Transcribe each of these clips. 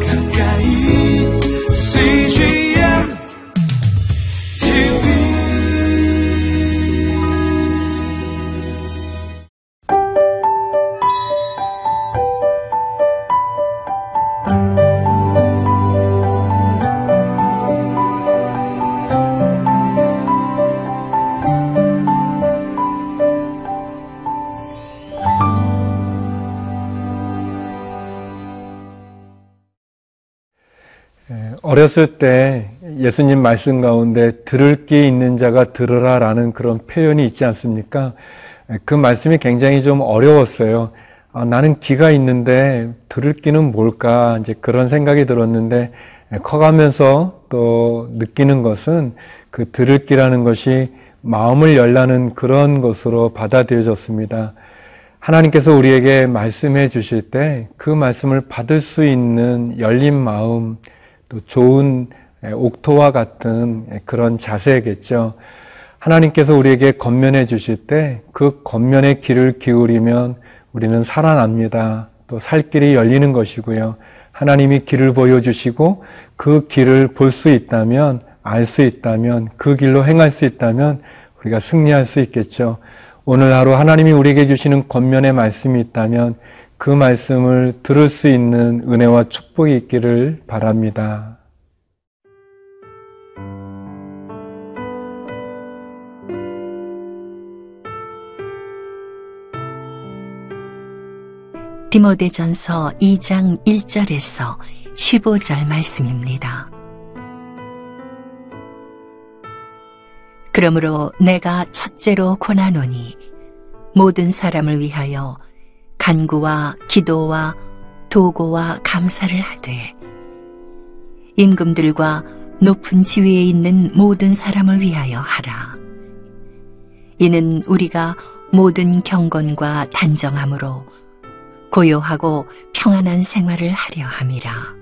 가까 어렸을 때 예수님 말씀 가운데 들을 귀 있는 자가 들으라 라는 그런 표현이 있지 않습니까? 그 말씀이 굉장히 좀 어려웠어요. 아, 나는 귀가 있는데 들을 귀는 뭘까? 이제 그런 생각이 들었는데 커가면서 또 느끼는 것은 그 들을 귀라는 것이 마음을 열라는 그런 것으로 받아들여졌습니다. 하나님께서 우리에게 말씀해 주실 때 그 말씀을 받을 수 있는 열린 마음, 또 좋은 옥토와 같은 그런 자세겠죠. 하나님께서 우리에게 겉면해 주실 때그 겉면의 귀를 기울이면 우리는 살아납니다. 또 살 길이 열리는 것이고요. 하나님이 길을 보여주시고 그 길을 볼 수 있다면, 알 수 있다면, 그 길로 행할 수 있다면 우리가 승리할 수 있겠죠. 오늘 하루 하나님이 우리에게 주시는 겉면의 말씀이 있다면 그 말씀을 들을 수 있는 은혜와 축복이 있기를 바랍니다. 디모데전서 2장 1절에서 15절 말씀입니다. 그러므로 내가 첫째로 권하노니 모든 사람을 위하여 간구와 기도와 도고와 감사를 하되 임금들과 높은 지위에 있는 모든 사람을 위하여 하라. 이는 우리가 모든 경건과 단정함으로 고요하고 평안한 생활을 하려 함이라.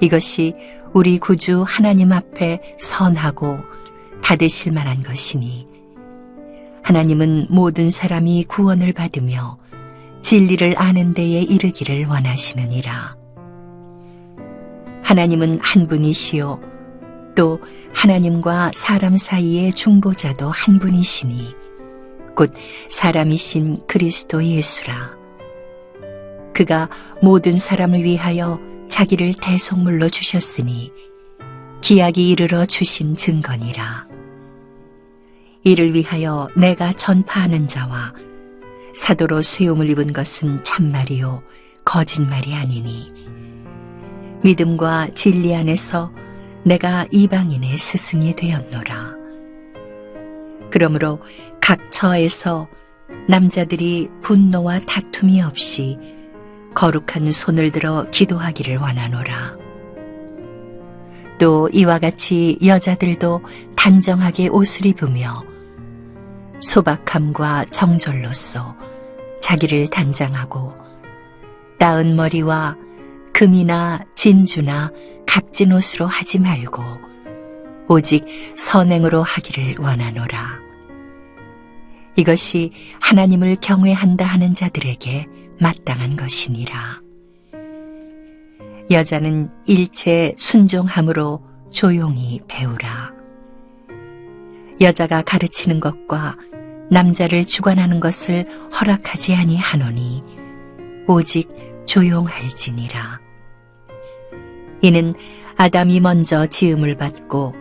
이것이 우리 구주 하나님 앞에 선하고 받으실 만한 것이니 하나님은 모든 사람이 구원을 받으며 진리를 아는 데에 이르기를 원하시느니라. 하나님은 한 분이시요 또 하나님과 사람 사이의 중보자도 한 분이시니 곧 사람이신 그리스도 예수라. 그가 모든 사람을 위하여 자기를 대속물로 주셨으니 기약이 이르러 주신 증거니라. 이를 위하여 내가 전파하는 자와 사도로 수용을 입은 것은 참말이요 거짓말이 아니니 믿음과 진리 안에서 내가 이방인의 스승이 되었노라. 그러므로 각 처에서 남자들이 분노와 다툼이 없이 거룩한 손을 들어 기도하기를 원하노라. 또 이와 같이 여자들도 단정하게 옷을 입으며 소박함과 정절로서 자기를 단장하고 따은 머리와 금이나 진주나 값진 옷으로 하지 말고 오직 선행으로 하기를 원하노라. 이것이 하나님을 경외한다 하는 자들에게 마땅한 것이니라. 여자는 일체 순종함으로 조용히 배우라. 여자가 가르치는 것과 남자를 주관하는 것을 허락하지 아니하노니 오직 조용할지니라. 이는 아담이 먼저 지음을 받고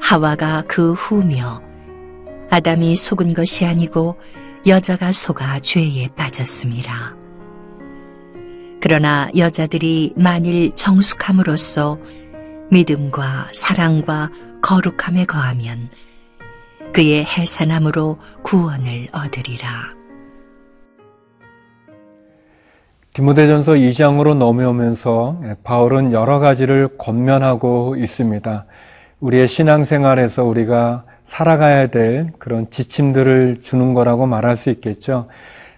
하와가 그 후며 아담이 속은 것이 아니고 여자가 속아 죄에 빠졌습니다. 그러나 여자들이 만일 정숙함으로써 믿음과 사랑과 거룩함에 거하면 그의 해산함으로 구원을 얻으리라. 디모데전서 2장으로 넘어오면서 바울은 여러 가지를 권면하고 있습니다. 우리의 신앙생활에서 우리가 살아가야 될 그런 지침들을 주는 거라고 말할 수 있겠죠.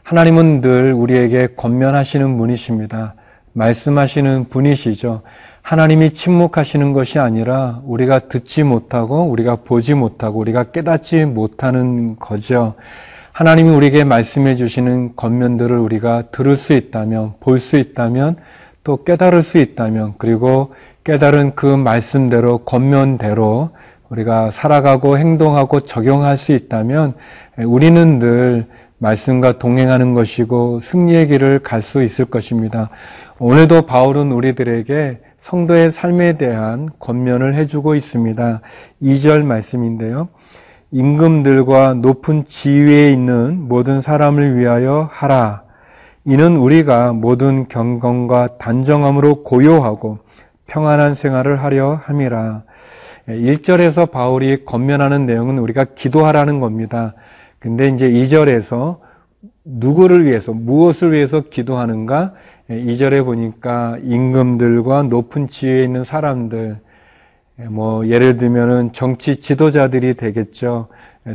하나님은 늘 우리에게 권면하시는 분이십니다. 말씀하시는 분이시죠. 하나님이 침묵하시는 것이 아니라 우리가 듣지 못하고 우리가 보지 못하고 우리가 깨닫지 못하는 거죠. 하나님이 우리에게 말씀해 주시는 겉면들을 우리가 들을 수 있다면 볼 수 있다면 또 깨달을 수 있다면 그리고 깨달은 그 말씀대로 권면대로 우리가 살아가고 행동하고 적용할 수 있다면 우리는 늘 말씀과 동행하는 것이고 승리의 길을 갈 수 있을 것입니다. 오늘도 바울은 우리들에게 성도의 삶에 대한 권면을 해주고 있습니다. 2절 말씀인데요. 임금들과 높은 지위에 있는 모든 사람을 위하여 하라. 이는 우리가 모든 경건과 단정함으로 고요하고 평안한 생활을 하려 함이라. 1절에서 바울이 권면하는 내용은 우리가 기도하라는 겁니다. 근데 이제 2절에서 누구를 위해서, 무엇을 위해서 기도하는가? 2절에 보니까 임금들과 높은 지위에 있는 사람들, 뭐, 예를 들면은 정치 지도자들이 되겠죠.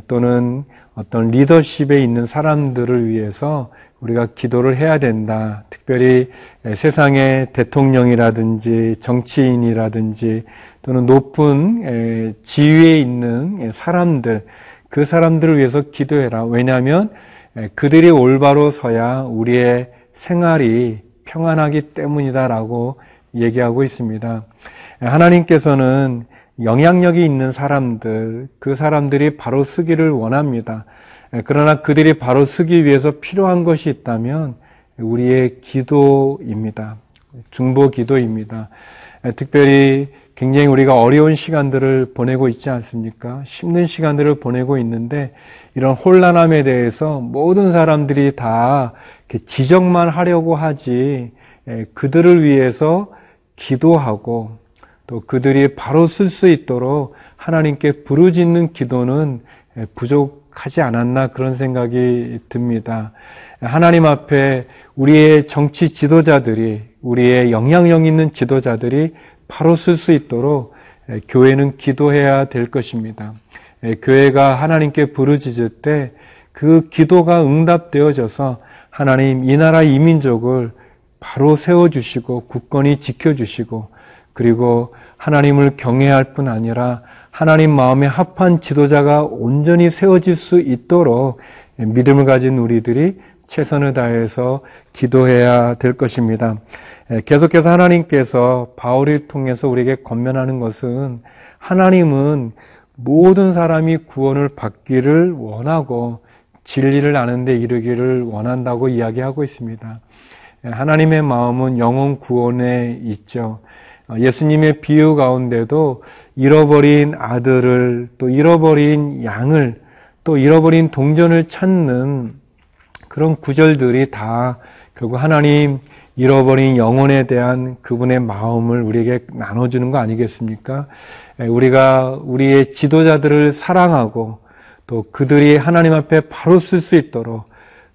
또는 어떤 리더십에 있는 사람들을 위해서 우리가 기도를 해야 된다. 특별히 세상의 대통령이라든지 정치인이라든지 또는 높은 지위에 있는 사람들, 그 사람들을 위해서 기도해라. 왜냐하면 그들이 올바로 서야 우리의 생활이 평안하기 때문이다라고 얘기하고 있습니다. 하나님께서는 영향력이 있는 사람들, 그 사람들이 바로 쓰기를 원합니다. 그러나 그들이 바로 쓰기 위해서 필요한 것이 있다면 우리의 기도입니다. 중보 기도입니다. 특별히 굉장히 우리가 어려운 시간들을 보내고 있지 않습니까? 힘든 시간들을 보내고 있는데 이런 혼란함에 대해서 모든 사람들이 다 지적만 하려고 하지 그들을 위해서 기도하고 또 그들이 바로 쓸 수 있도록 하나님께 부르짖는 기도는 부족하지 않았나 그런 생각이 듭니다. 하나님 앞에 우리의 정치 지도자들이 우리의 영향력 있는 지도자들이 바로 쓸 수 있도록 교회는 기도해야 될 것입니다. 교회가 하나님께 부르짖을 때 그 기도가 응답되어져서 하나님 이 나라 이민족을 바로 세워주시고 굳건히 지켜주시고 그리고 하나님을 경외할 뿐 아니라 하나님 마음에 합한 지도자가 온전히 세워질 수 있도록 믿음을 가진 우리들이 최선을 다해서 기도해야 될 것입니다. 계속해서 하나님께서 바울을 통해서 우리에게 권면하는 것은 하나님은 모든 사람이 구원을 받기를 원하고 진리를 아는데 이르기를 원한다고 이야기하고 있습니다. 하나님의 마음은 영혼 구원에 있죠. 예수님의 비유 가운데도 잃어버린 아들을 또 잃어버린 양을 또 잃어버린 동전을 찾는 그런 구절들이 다 결국 하나님 잃어버린 영혼에 대한 그분의 마음을 우리에게 나눠주는 거 아니겠습니까? 우리가 우리의 지도자들을 사랑하고 또 그들이 하나님 앞에 바로 쓸 수 있도록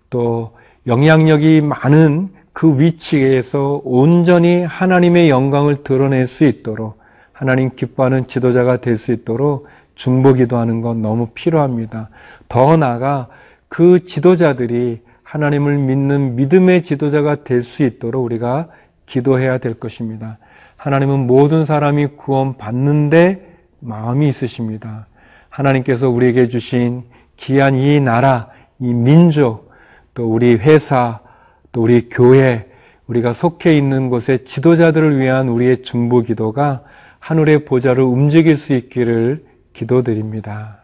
또 영향력이 많은 그 위치에서 온전히 하나님의 영광을 드러낼 수 있도록 하나님 기뻐하는 지도자가 될 수 있도록 중보기도 하는 건 너무 필요합니다. 더 나아가 그 지도자들이 하나님을 믿는 믿음의 지도자가 될 수 있도록 우리가 기도해야 될 것입니다. 하나님은 모든 사람이 구원받는데 마음이 있으십니다. 하나님께서 우리에게 주신 귀한 이 나라, 이 민족, 또 우리 회사, 또 우리 교회, 우리가 속해 있는 곳의 지도자들을 위한 우리의 중보 기도가 하늘의 보좌를 움직일 수 있기를 기도드립니다.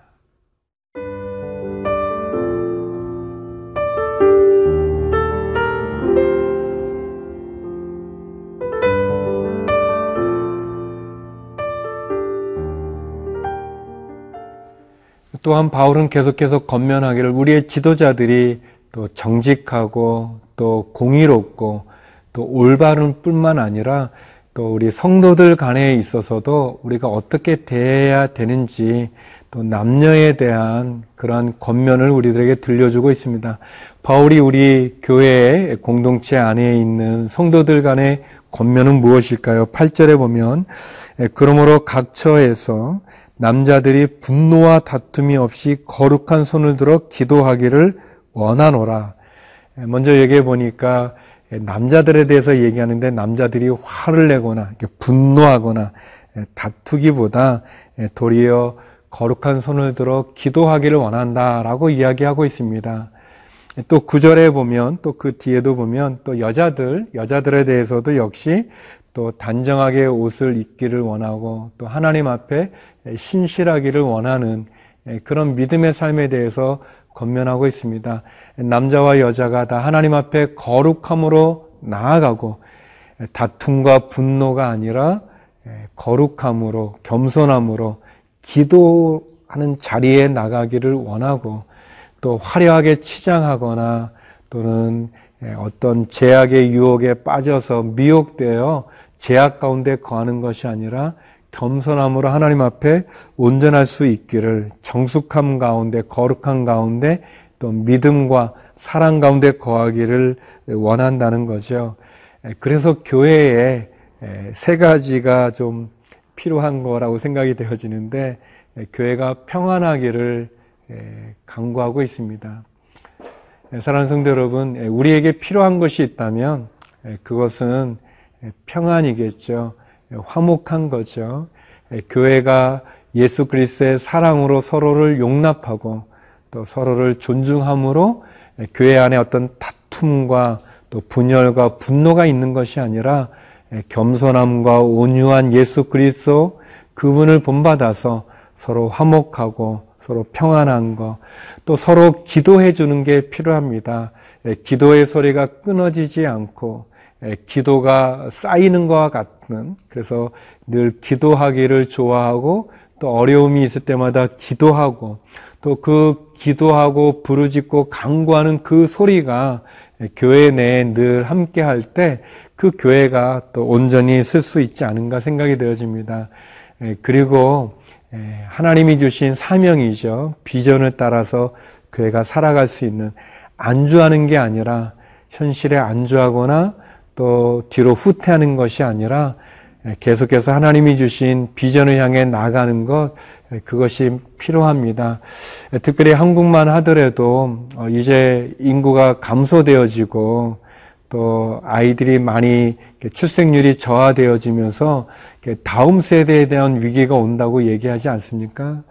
또한 바울은 계속해서 건면하기를 우리의 지도자들이 또 정직하고 또 공의롭고 또 올바른 뿐만 아니라 또 우리 성도들 간에 있어서도 우리가 어떻게 대해야 되는지 또 남녀에 대한 그러한 권면을 우리들에게 들려주고 있습니다. 바울이 우리 교회의 공동체 안에 있는 성도들 간의 권면은 무엇일까요? 8절에 보면 그러므로 각처에서 남자들이 분노와 다툼이 없이 거룩한 손을 들어 기도하기를 원하노라. 먼저 얘기해 보니까 남자들에 대해서 얘기하는데 남자들이 화를 내거나 분노하거나 다투기보다 도리어 거룩한 손을 들어 기도하기를 원한다라고 이야기하고 있습니다. 또 구절에 보면 또 그 뒤에도 보면 또 여자들, 여자들에 대해서도 역시 또 단정하게 옷을 입기를 원하고 또 하나님 앞에 신실하기를 원하는 그런 믿음의 삶에 대해서 권면하고 있습니다. 남자와 여자가 다 하나님 앞에 거룩함으로 나아가고 다툼과 분노가 아니라 거룩함으로 겸손함으로 기도하는 자리에 나가기를 원하고 또 화려하게 치장하거나 또는 어떤 제약의 유혹에 빠져서 미혹되어 제약 가운데 거하는 것이 아니라 겸손함으로 하나님 앞에 온전할 수 있기를 정숙함 가운데 거룩한 가운데 또 믿음과 사랑 가운데 거하기를 원한다는 거죠. 그래서 교회에 세 가지가 좀 필요한 거라고 생각이 되어지는데 교회가 평안하기를 강구하고 있습니다. 사랑하는 성도 여러분, 우리에게 필요한 것이 있다면 그것은 평안이겠죠. 화목한 거죠. 교회가 예수 그리스도의 사랑으로 서로를 용납하고 또 서로를 존중함으로 교회 안에 어떤 다툼과 또 분열과 분노가 있는 것이 아니라 겸손함과 온유한 예수 그리스도 그분을 본받아서 서로 화목하고 서로 평안한 거, 또 서로 기도해 주는 게 필요합니다. 기도의 소리가 끊어지지 않고 기도가 쌓이는 것과 같은 그래서 늘 기도하기를 좋아하고 또 어려움이 있을 때마다 기도하고 또 그 기도하고 부르짖고 강구하는 그 소리가 교회 내에 늘 함께 할 때 그 교회가 또 온전히 쓸 수 있지 않은가 생각이 되어집니다. 그리고 하나님이 주신 사명이죠. 비전을 따라서 교회가 살아갈 수 있는 안주하는 게 아니라 현실에 안주하거나 또 뒤로 후퇴하는 것이 아니라 계속해서 하나님이 주신 비전을 향해 나가는 것 그것이 필요합니다. 특별히 한국만 하더라도 어, 이제 인구가 감소되어지고 또 아이들이 많이 출생률이 저하되어지면서 다음 세대에 대한 위기가 온다고 얘기하지 않습니까?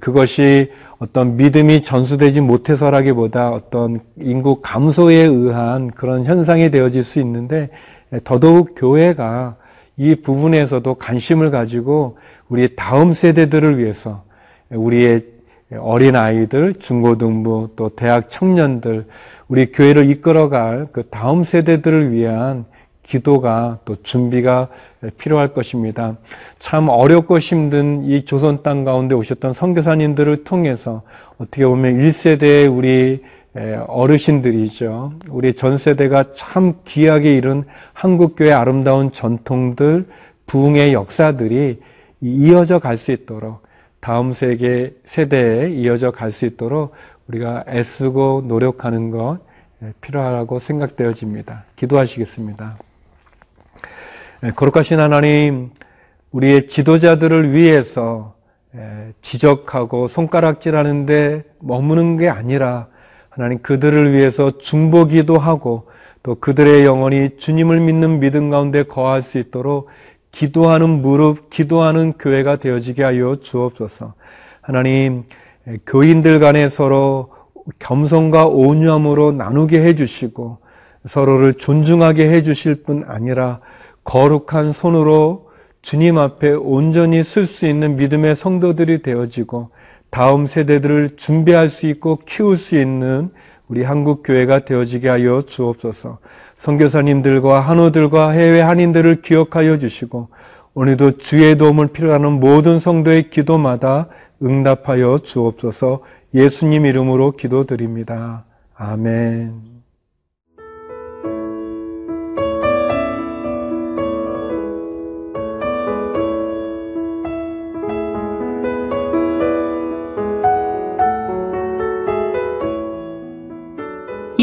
그것이 어떤 믿음이 전수되지 못해서라기보다 어떤 인구 감소에 의한 그런 현상이 되어질 수 있는데 더더욱 교회가 이 부분에서도 관심을 가지고 우리 다음 세대들을 위해서 우리의 어린 아이들, 중고등부, 또 대학 청년들, 우리 교회를 이끌어갈 그 다음 세대들을 위한 기도가 또 준비가 필요할 것입니다. 참 어렵고 힘든 이 조선 땅 가운데 오셨던 선교사님들을 통해서 어떻게 보면 1세대의 우리 어르신들이죠. 우리 전 세대가 참 귀하게 이룬 한국교회 아름다운 전통들, 부흥의 역사들이 이어져 갈 수 있도록 다음 세계 세대에 이어져 갈 수 있도록 우리가 애쓰고 노력하는 것 필요하다고 생각되어집니다. 기도하시겠습니다. 거룩하신 하나님, 우리의 지도자들을 위해서 지적하고 손가락질하는데 머무는 게 아니라 하나님 그들을 위해서 중보기도 하고 또 그들의 영혼이 주님을 믿는 믿음 가운데 거할 수 있도록 기도하는 무릎, 기도하는 교회가 되어지게 하여 주옵소서. 하나님, 교인들 간에 서로 겸손과 온유함으로 나누게 해주시고 서로를 존중하게 해주실 뿐 아니라 거룩한 손으로 주님 앞에 온전히 쓸 수 있는 믿음의 성도들이 되어지고 다음 세대들을 준비할 수 있고 키울 수 있는 우리 한국 교회가 되어지게 하여 주옵소서. 선교사님들과 한우들과 해외 한인들을 기억하여 주시고 오늘도 주의 도움을 필요하는 모든 성도의 기도마다 응답하여 주옵소서. 예수님 이름으로 기도드립니다. 아멘.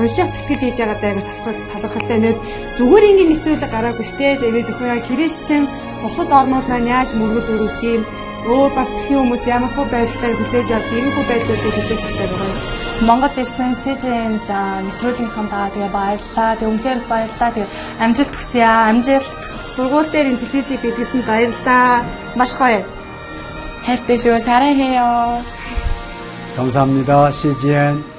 уншаад тэтгэл хийж байгаа даа талархалтай нэг зүгээр ингээд нэвтрүүлэг гараагүй штэ тэгээд өхөө яа христчэн бусад орнууд маань яаж мөргөл өрөвт юм өөр бас тхэн хүмүүс ямар хөө байдлаар хүлээж авд ийм хөө байдлуудыг хүлээж авдаг байгаа юм. Монгол ирсэн СЖН-д нэвтрүүлгийнхаа даа тэгээ баярлаа. Тэг үнхээр баярлаа. Тэг амжилт хүсье аа. Амжилт. Сургууль дээр ин телевизийг бидлсэн баярлаа. Маш гоё. хайртай шүү. 사랑해요. 감사합니다. CGN